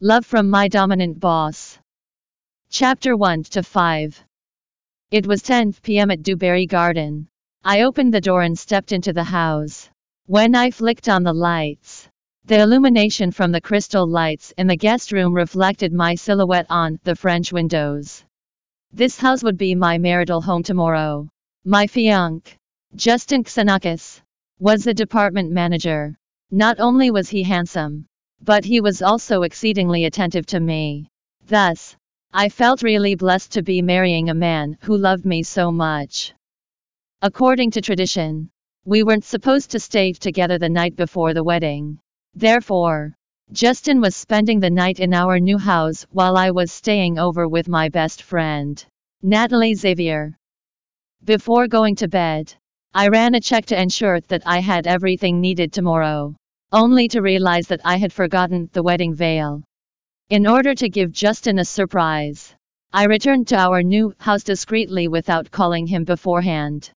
Love from my dominant boss. Chapter 1 to 5. It was 10 p.m. at Dewberry Garden. I opened the door and stepped into the house. When I flicked on the lights, the illumination from the crystal lights in the guest room reflected my silhouette on the French windows. This house would be my marital home tomorrow. My fiancé, Justin Xenakis, was the department manager. Not only was he handsome, but he was also exceedingly attentive to me. Thus, I felt really blessed to be marrying a man who loved me so much. According to tradition, we weren't supposed to stay together the night before the wedding. Therefore, Justin was spending the night in our new house while I was staying over with my best friend, Natalie Xavier. Before going to bed, I ran a check to ensure that I had everything needed tomorrow, only to realize that I had forgotten the wedding veil. In order to give Justin a surprise, I returned to our new house discreetly without calling him beforehand.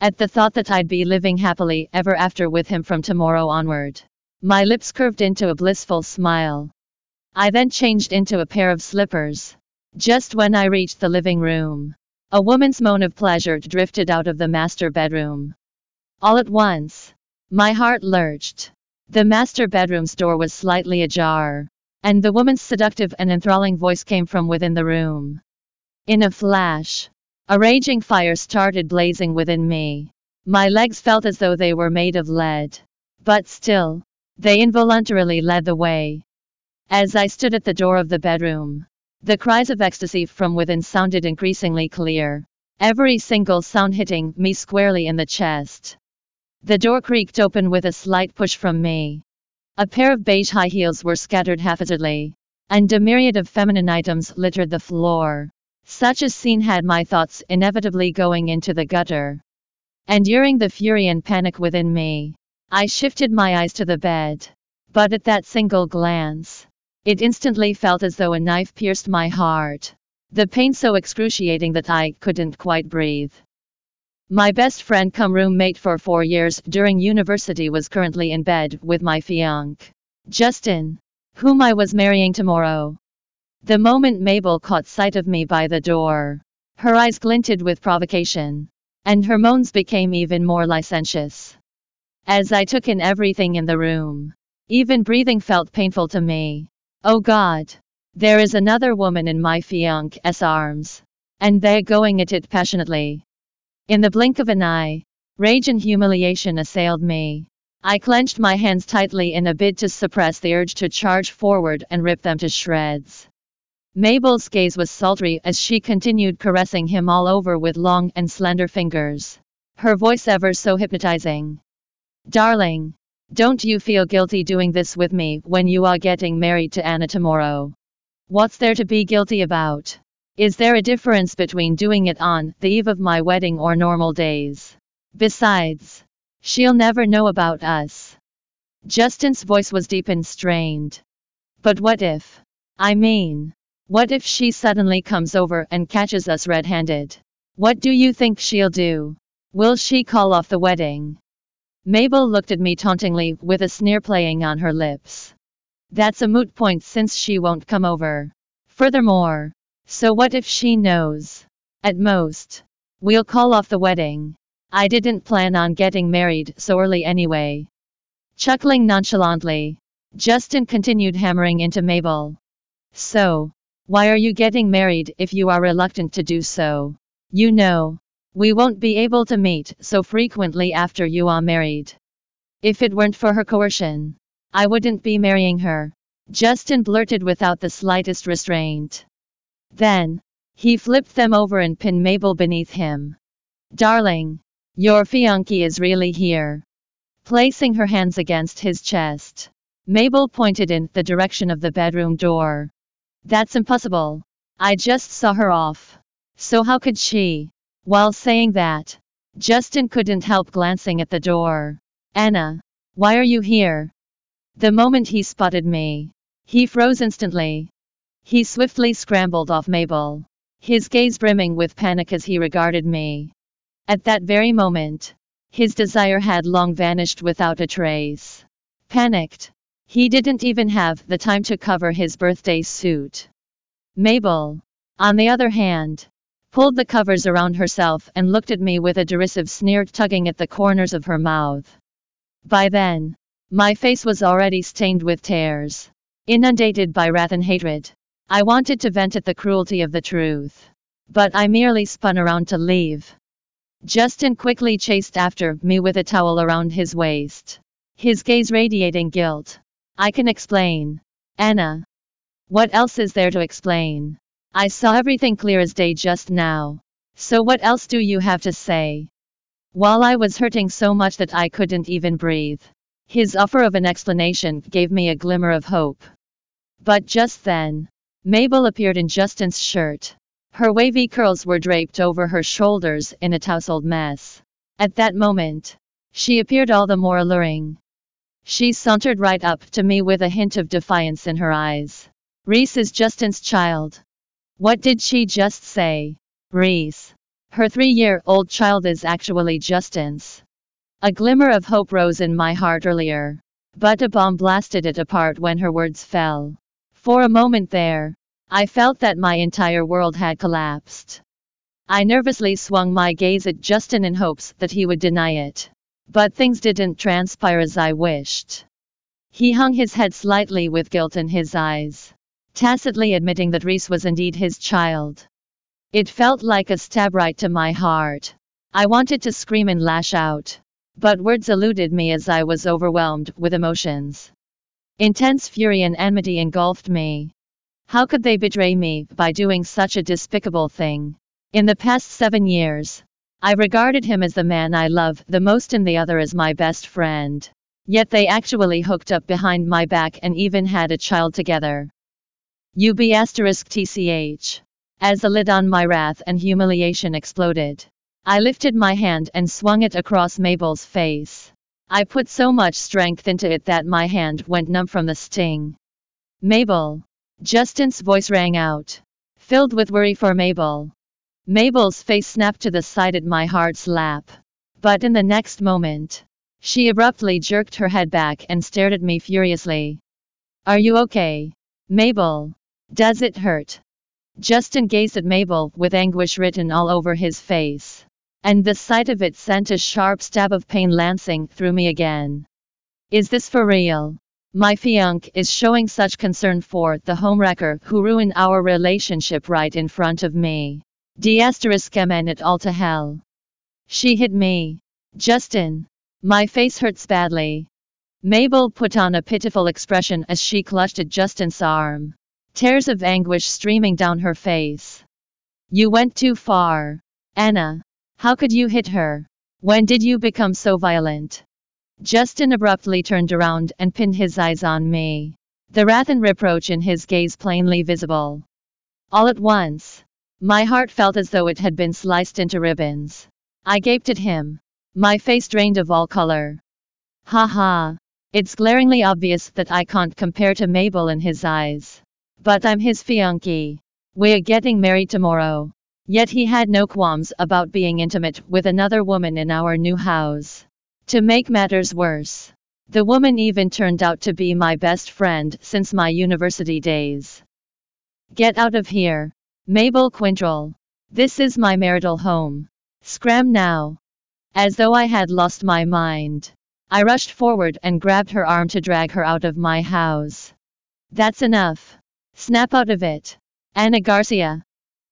At the thought that I'd be living happily ever after with him from tomorrow onward, my lips curved into a blissful smile. I then changed into a pair of slippers. Just when I reached the living room, a woman's moan of pleasure drifted out of the master bedroom. All at once, my heart lurched. The master bedroom's door was slightly ajar, and the woman's seductive and enthralling voice came from within the room. In a flash, a raging fire started blazing within me. My legs felt as though they were made of lead. But still, they involuntarily led the way. As I stood at the door of the bedroom, the cries of ecstasy from within sounded increasingly clear, every single sound hitting me squarely in the chest. The door creaked open with a slight push from me. A pair of beige high heels were scattered haphazardly, and a myriad of feminine items littered the floor. Such a scene had my thoughts inevitably going into the gutter. Enduring the fury and panic within me, I shifted my eyes to the bed. But at that single glance, it instantly felt as though a knife pierced my heart. The pain so excruciating that I couldn't quite breathe. My best friend come roommate for four years during university was currently in bed with my fiancé, Justin, whom I was marrying tomorrow. The moment Mabel caught sight of me by the door, her eyes glinted with provocation, and her moans became even more licentious. As I took in everything in the room, even breathing felt painful to me. Oh God! There is another woman in my fiancé's arms, and they're going at it passionately. In the blink of an eye, rage and humiliation assailed me. I clenched my hands tightly in a bid to suppress the urge to charge forward and rip them to shreds. Mabel's gaze was sultry as she continued caressing him all over with long and slender fingers. Her voice ever so hypnotizing. Darling, don't you feel guilty doing this with me when you are getting married to Anna tomorrow? What's there to be guilty about? Is there a difference between doing it on the eve of my wedding or normal days? Besides, she'll never know about us. Justin's voice was deep and strained. But what if? I mean, what if she suddenly comes over and catches us red handed? What do you think she'll do? Will she call off the wedding? Mabel looked at me tauntingly, with a sneer playing on her lips. That's a moot point since she won't come over. Furthermore, so what if she knows? At most, we'll call off the wedding. I didn't plan on getting married so early anyway. Chuckling nonchalantly, Justin continued hammering into Mabel. So, why are you getting married if you are reluctant to do so? You know, we won't be able to meet so frequently after you are married. If it weren't for her coercion, I wouldn't be marrying her. Justin blurted without the slightest restraint. Then, he flipped them over and pinned Mabel beneath him. Darling, your fiancé is really here. Placing her hands against his chest, Mabel pointed in the direction of the bedroom door. That's impossible. I just saw her off. So how could she? While saying that, Justin couldn't help glancing at the door. Anna, why are you here? The moment he spotted me, he froze instantly. He swiftly scrambled off Mabel, his gaze brimming with panic as he regarded me. At that very moment, his desire had long vanished without a trace. Panicked, He didn't even have the time to cover his birthday suit. Mabel, on the other hand, pulled the covers around herself and looked at me with a derisive sneer tugging at the corners of her mouth. By then, my face was already stained with tears. Inundated by wrath and hatred, I wanted to vent at the cruelty of the truth. But I merely spun around to leave. Justin quickly chased after me with a towel around his waist, his gaze radiating guilt. I can explain. Anna. What else is there to explain? I saw everything clear as day just now. So what else do you have to say? While I was hurting so much that I couldn't even breathe, his offer of an explanation gave me a glimmer of hope. But just then, Mabel appeared in Justin's shirt. Her wavy curls were draped over her shoulders in a tousled mess. At that moment, she appeared all the more alluring. She sauntered right up to me with a hint of defiance in her eyes. Reese is Justin's child. What did she just say? Reese. Her three year old child is actually Justin's. A glimmer of hope rose in my heart earlier, but a bomb blasted it apart when her words fell. For a moment there, I felt that my entire world had collapsed. I nervously swung my gaze at Justin in hopes that he would deny it. But things didn't transpire as I wished. He hung his head slightly with guilt in his eyes, tacitly admitting that Reese was indeed his child. It felt like a stab right to my heart. I wanted to scream and lash out, but words eluded me as I was overwhelmed with emotions. Intense fury and enmity engulfed me. How could they betray me by doing such a despicable thing? In the past seven years, I regarded him as the man I love the most and the other as my best friend. Yet they actually hooked up behind my back and even had a child together. UB TCH. As the lid on my wrath and humiliation exploded, I lifted my hand and swung it across Mabel's face. I put so much strength into it that my hand went numb from the sting. Mabel. Justin's voice rang out, filled with worry for Mabel. Mabel's face snapped to the side at my heart's lap. But in the next moment, she abruptly jerked her head back and stared at me furiously. Are you okay? Mabel. Does it hurt? Justin gazed at Mabel with anguish written all over his face. And the sight of it sent a sharp stab of pain lancing through me again. Is this for real? My fiance is showing such concern for the homewrecker who ruined our relationship right in front of me. D asterisk it all to hell. She hit me. Justin. My face hurts badly. Mabel put on a pitiful expression as she clutched at Justin's arm. Tears of anguish streaming down her face. You went too far. Anna. How could you hit her? When did you become so violent? Justin abruptly turned around and pinned his eyes on me. The wrath and reproach in his gaze plainly visible. All at once, my heart felt as though it had been sliced into ribbons. I gaped at him. My face drained of all color. Ha ha. It's glaringly obvious that I can't compare to Mabel in his eyes. But I'm his fiancé. We're getting married tomorrow. Yet he had no qualms about being intimate with another woman in our new house. To make matters worse, the woman even turned out to be my best friend since my university days. Get out of here. Mabel Quintrell. This is my marital home. Scram now. As though I had lost my mind. I rushed forward and grabbed her arm to drag her out of my house. That's enough. Snap out of it. Anna Garcia.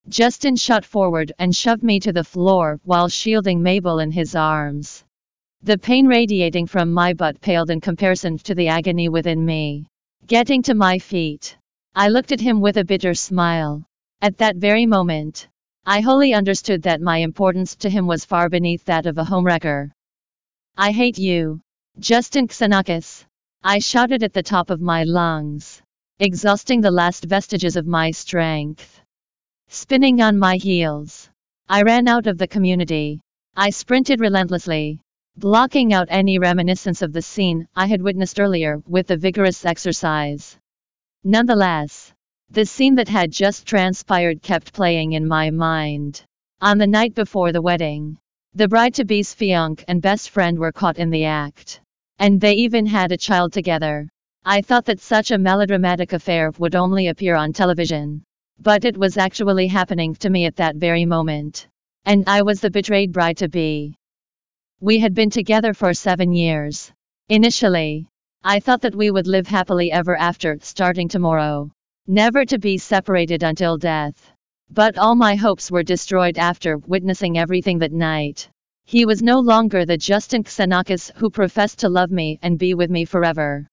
Justin shot forward and shoved me to the floor while shielding Mabel in his arms. The pain radiating from my butt paled in comparison to the agony within me. Getting to my feet, I looked at him with a bitter smile. At that very moment, I wholly understood that my importance to him was far beneath that of a homewrecker. I hate you. Justin Xenakis. I shouted at the top of my lungs, exhausting the last vestiges of my strength. Spinning on my heels, I ran out of the community. I sprinted relentlessly, blocking out any reminiscence of the scene I had witnessed earlier with the vigorous exercise. Nonetheless, the scene that had just transpired kept playing in my mind. On the night before the wedding, the bride-to-be's fiancé and best friend were caught in the act. And they even had a child together. I thought that such a melodramatic affair would only appear on television. But it was actually happening to me at that very moment. And I was the betrayed bride to be. We had been together for seven years. Initially, I thought that we would live happily ever after, starting tomorrow. Never to be separated until death. But all my hopes were destroyed after witnessing everything that night. He was no longer the Justin Xenakis who professed to love me and be with me forever.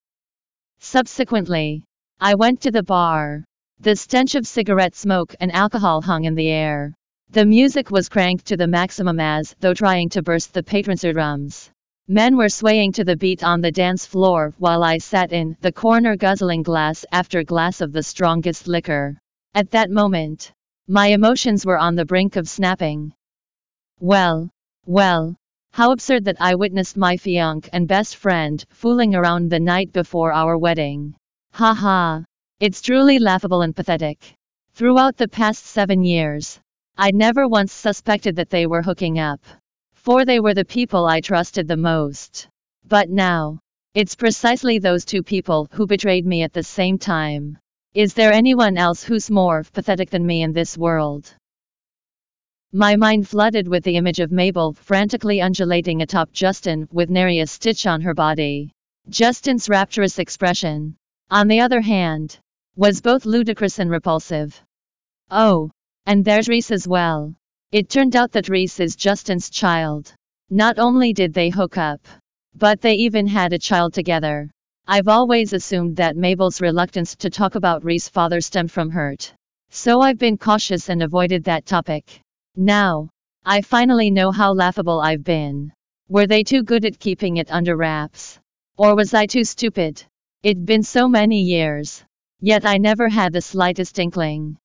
Subsequently, I went to the bar. The stench of cigarette smoke and alcohol hung in the air. The music was cranked to the maximum as though trying to burst the patrons' eardrums. Men were swaying to the beat on the dance floor while I sat in the corner guzzling glass after glass of the strongest liquor. At that moment, my emotions were on the brink of snapping. Well, well, how absurd that I witnessed my fiancé and best friend fooling around the night before our wedding. Ha ha. It's truly laughable and pathetic. Throughout the past seven years, I'd never once suspected that they were hooking up. For they were the people I trusted the most. But now, it's precisely those two people who betrayed me at the same time. Is there anyone else who's more pathetic than me in this world? My mind flooded with the image of Mabel frantically undulating atop Justin with nary a stitch on her body. Justin's rapturous expression, on the other hand, was both ludicrous and repulsive. Oh, and there's Reese as well. It turned out that Reese is Justin's child. Not only did they hook up, but they even had a child together. I've always assumed that Mabel's reluctance to talk about Reese's father stemmed from hurt. So I've been cautious and avoided that topic. Now, I finally know how laughable I've been. Were they too good at keeping it under wraps? Or was I too stupid? It'd been so many years. Yet I never had the slightest inkling.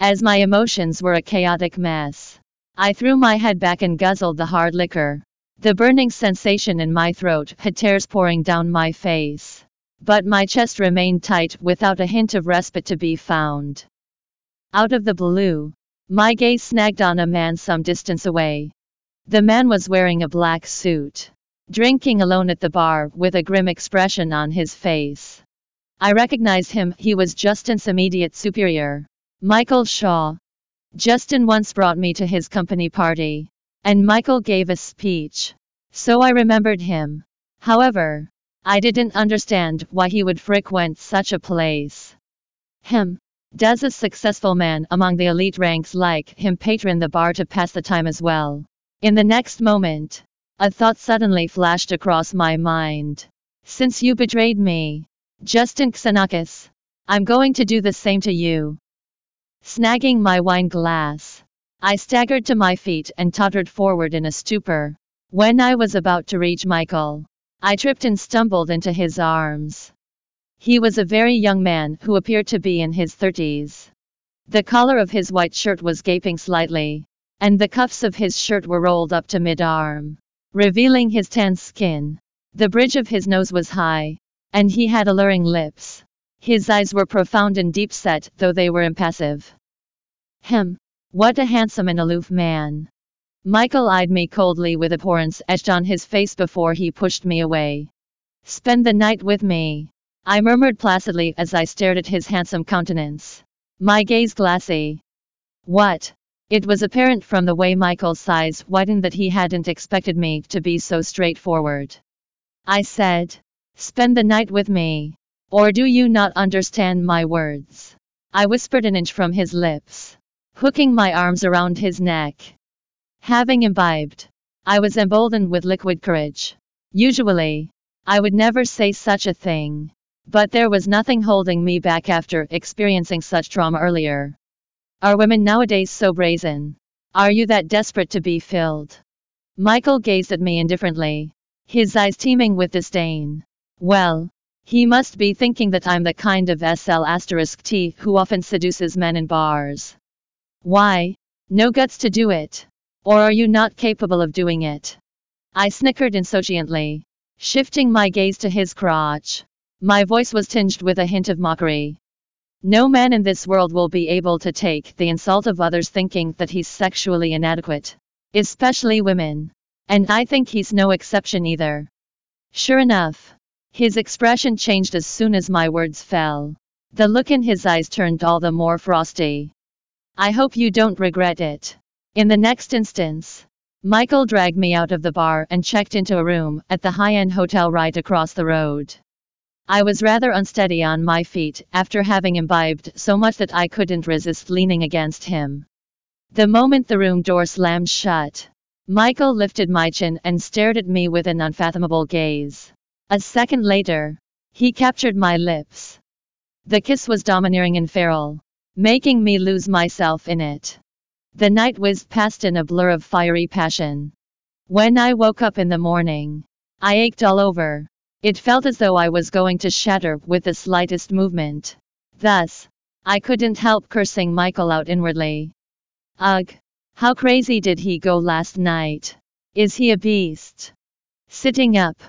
As my emotions were a chaotic mess, I threw my head back and guzzled the hard liquor. The burning sensation in my throat had tears pouring down my face. But my chest remained tight without a hint of respite to be found. Out of the blue, my gaze snagged on a man some distance away. The man was wearing a black suit, drinking alone at the bar with a grim expression on his face. I recognized him, he was Justin's immediate superior, Michael Shaw. Justin once brought me to his company party, and Michael gave a speech. So I remembered him. However, I didn't understand why he would frequent such a place. Him. Does a successful man among the elite ranks like him patron the bar to pass the time as well? In the next moment, a thought suddenly flashed across my mind. Since you betrayed me, Justin Xenakis. I'm going to do the same to you. Snagging my wine glass, I staggered to my feet and tottered forward in a stupor. When I was about to reach Michael, I tripped and stumbled into his arms. He was a very young man who appeared to be in his thirties. The collar of his white shirt was gaping slightly, and the cuffs of his shirt were rolled up to mid arm, revealing his tan skin. The bridge of his nose was high, and he had alluring lips. His eyes were profound and deep set, though they were impassive. Him. What a handsome and aloof man. Michael eyed me coldly with abhorrence etched on his face before he pushed me away. Spend the night with me. I murmured placidly as I stared at his handsome countenance. My gaze glassy. What? It was apparent from the way Michael's eyes widened that he hadn't expected me to be so straightforward. I said. Spend the night with me. Or do you not understand my words? I whispered an inch from his lips, hooking my arms around his neck. Having imbibed, I was emboldened with liquid courage. Usually, I would never say such a thing. But there was nothing holding me back after experiencing such trauma earlier. Are women nowadays so brazen? Are you that desperate to be filled? Michael gazed at me indifferently, his eyes teeming with disdain. Well, he must be thinking that I'm the kind of SL asterisk T who often seduces men in bars. Why? No guts to do it. Or are you not capable of doing it? I snickered insouciantly, shifting my gaze to his crotch. My voice was tinged with a hint of mockery. No man in this world will be able to take the insult of others thinking that he's sexually inadequate. Especially women. And I think he's no exception either. Sure enough, His expression changed as soon as my words fell. The look in his eyes turned all the more frosty. I hope you don't regret it. In the next instance, Michael dragged me out of the bar and checked into a room at the high end hotel right across the road. I was rather unsteady on my feet after having imbibed so much that I couldn't resist leaning against him. The moment the room door slammed shut, Michael lifted my chin and stared at me with an unfathomable gaze. A second later, he captured my lips. The kiss was domineering and feral, making me lose myself in it. The night whizzed past in a blur of fiery passion. When I woke up in the morning, I ached all over. It felt as though I was going to shatter with the slightest movement. Thus, I couldn't help cursing Michael out inwardly. Ugh! How crazy did he go last night? Is he a beast? Sitting up,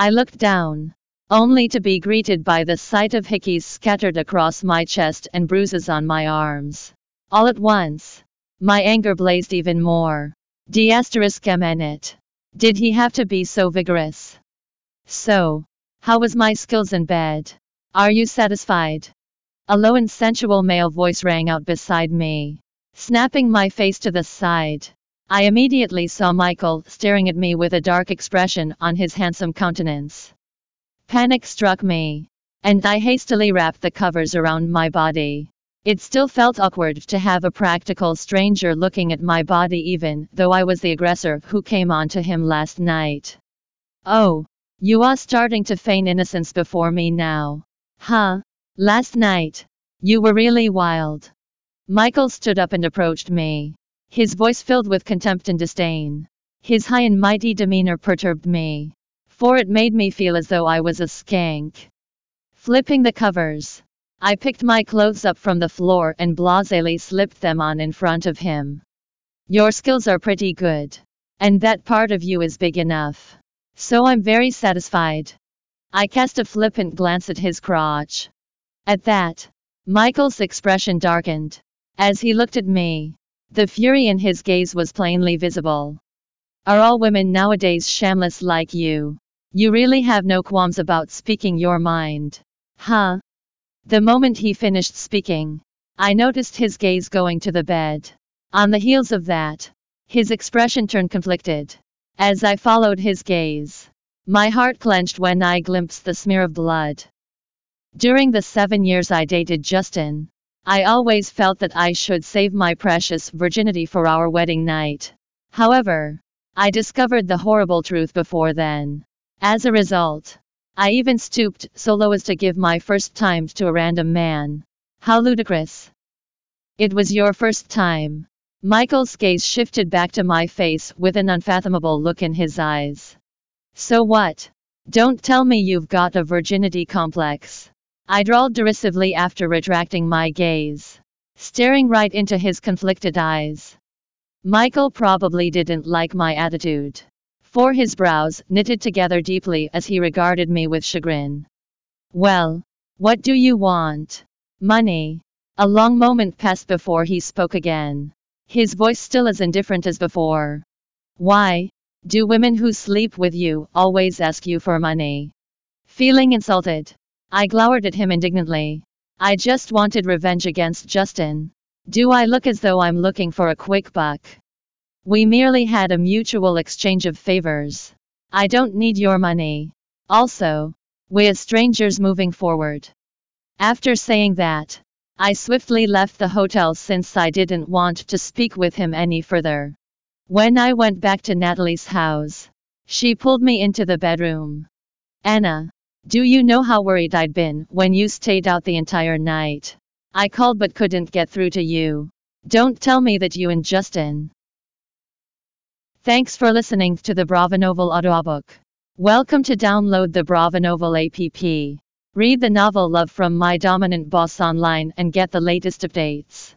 I looked down, only to be greeted by the sight of hickeys scattered across my chest and bruises on my arms. All at once, my anger blazed even more. D asterisk. Did he have to be so vigorous? So, how was my skills in bed? Are you satisfied? A low and sensual male voice rang out beside me. Snapping my face to the side, I immediately saw Michael staring at me with a dark expression on his handsome countenance. Panic struck me, and I hastily wrapped the covers around my body. It still felt awkward to have a practical stranger looking at my body even though I was the aggressor who came on to him last night. Oh, you are starting to feign innocence before me now. Huh? Last night, you were really wild. Michael stood up and approached me. His voice filled with contempt and disdain. His high and mighty demeanor perturbed me, for it made me feel as though I was a skank. Flipping the covers, I picked my clothes up from the floor and blasely slipped them on in front of him. Your skills are pretty good. And that part of you is big enough. So I'm very satisfied. I cast a flippant glance at his crotch. At that, Michael's expression darkened. As he looked at me, the fury in his gaze was plainly visible. Are all women nowadays shameless like you? You really have no qualms about speaking your mind. Huh? The moment he finished speaking, I noticed his gaze going to the bed. On the heels of that, his expression turned conflicted. As I followed his gaze, my heart clenched when I glimpsed the smear of blood. During the seven years I dated Justin, I always felt that I should save my precious virginity for our wedding night. However, I discovered the horrible truth before then. As a result, I even stooped so low as to give my first time to a random man. How ludicrous. It was your first time. Michael's gaze shifted back to my face with an unfathomable look in his eyes. So what? Don't tell me you've got a virginity complex. I drawled derisively after retracting my gaze, staring right into his conflicted eyes. Michael probably didn't like my attitude, for his brows knitted together deeply as he regarded me with chagrin. Well, what do you want? Money. A long moment passed before he spoke again his voice still as indifferent as before. Why? Do women who sleep with you always ask you for money? Feeling insulted, I glowered at him indignantly. I just wanted revenge against Justin. Do I look as though I'm looking for a quick buck? We merely had a mutual exchange of favors. I don't need your money. Also, we're strangers moving forward. After saying that, I swiftly left the hotel since I didn't want to speak with him any further. When I went back to Natalie's house, she pulled me into the bedroom. Anna, do you know how worried I'd been when you stayed out the entire night? I called but couldn't get through to you. Don't tell me that you and Justin. Thanks for listening to the Bravanovel audiobook. Welcome to download the Bravanovel app. Read the novel Love from My Dominant Boss online and get the latest updates.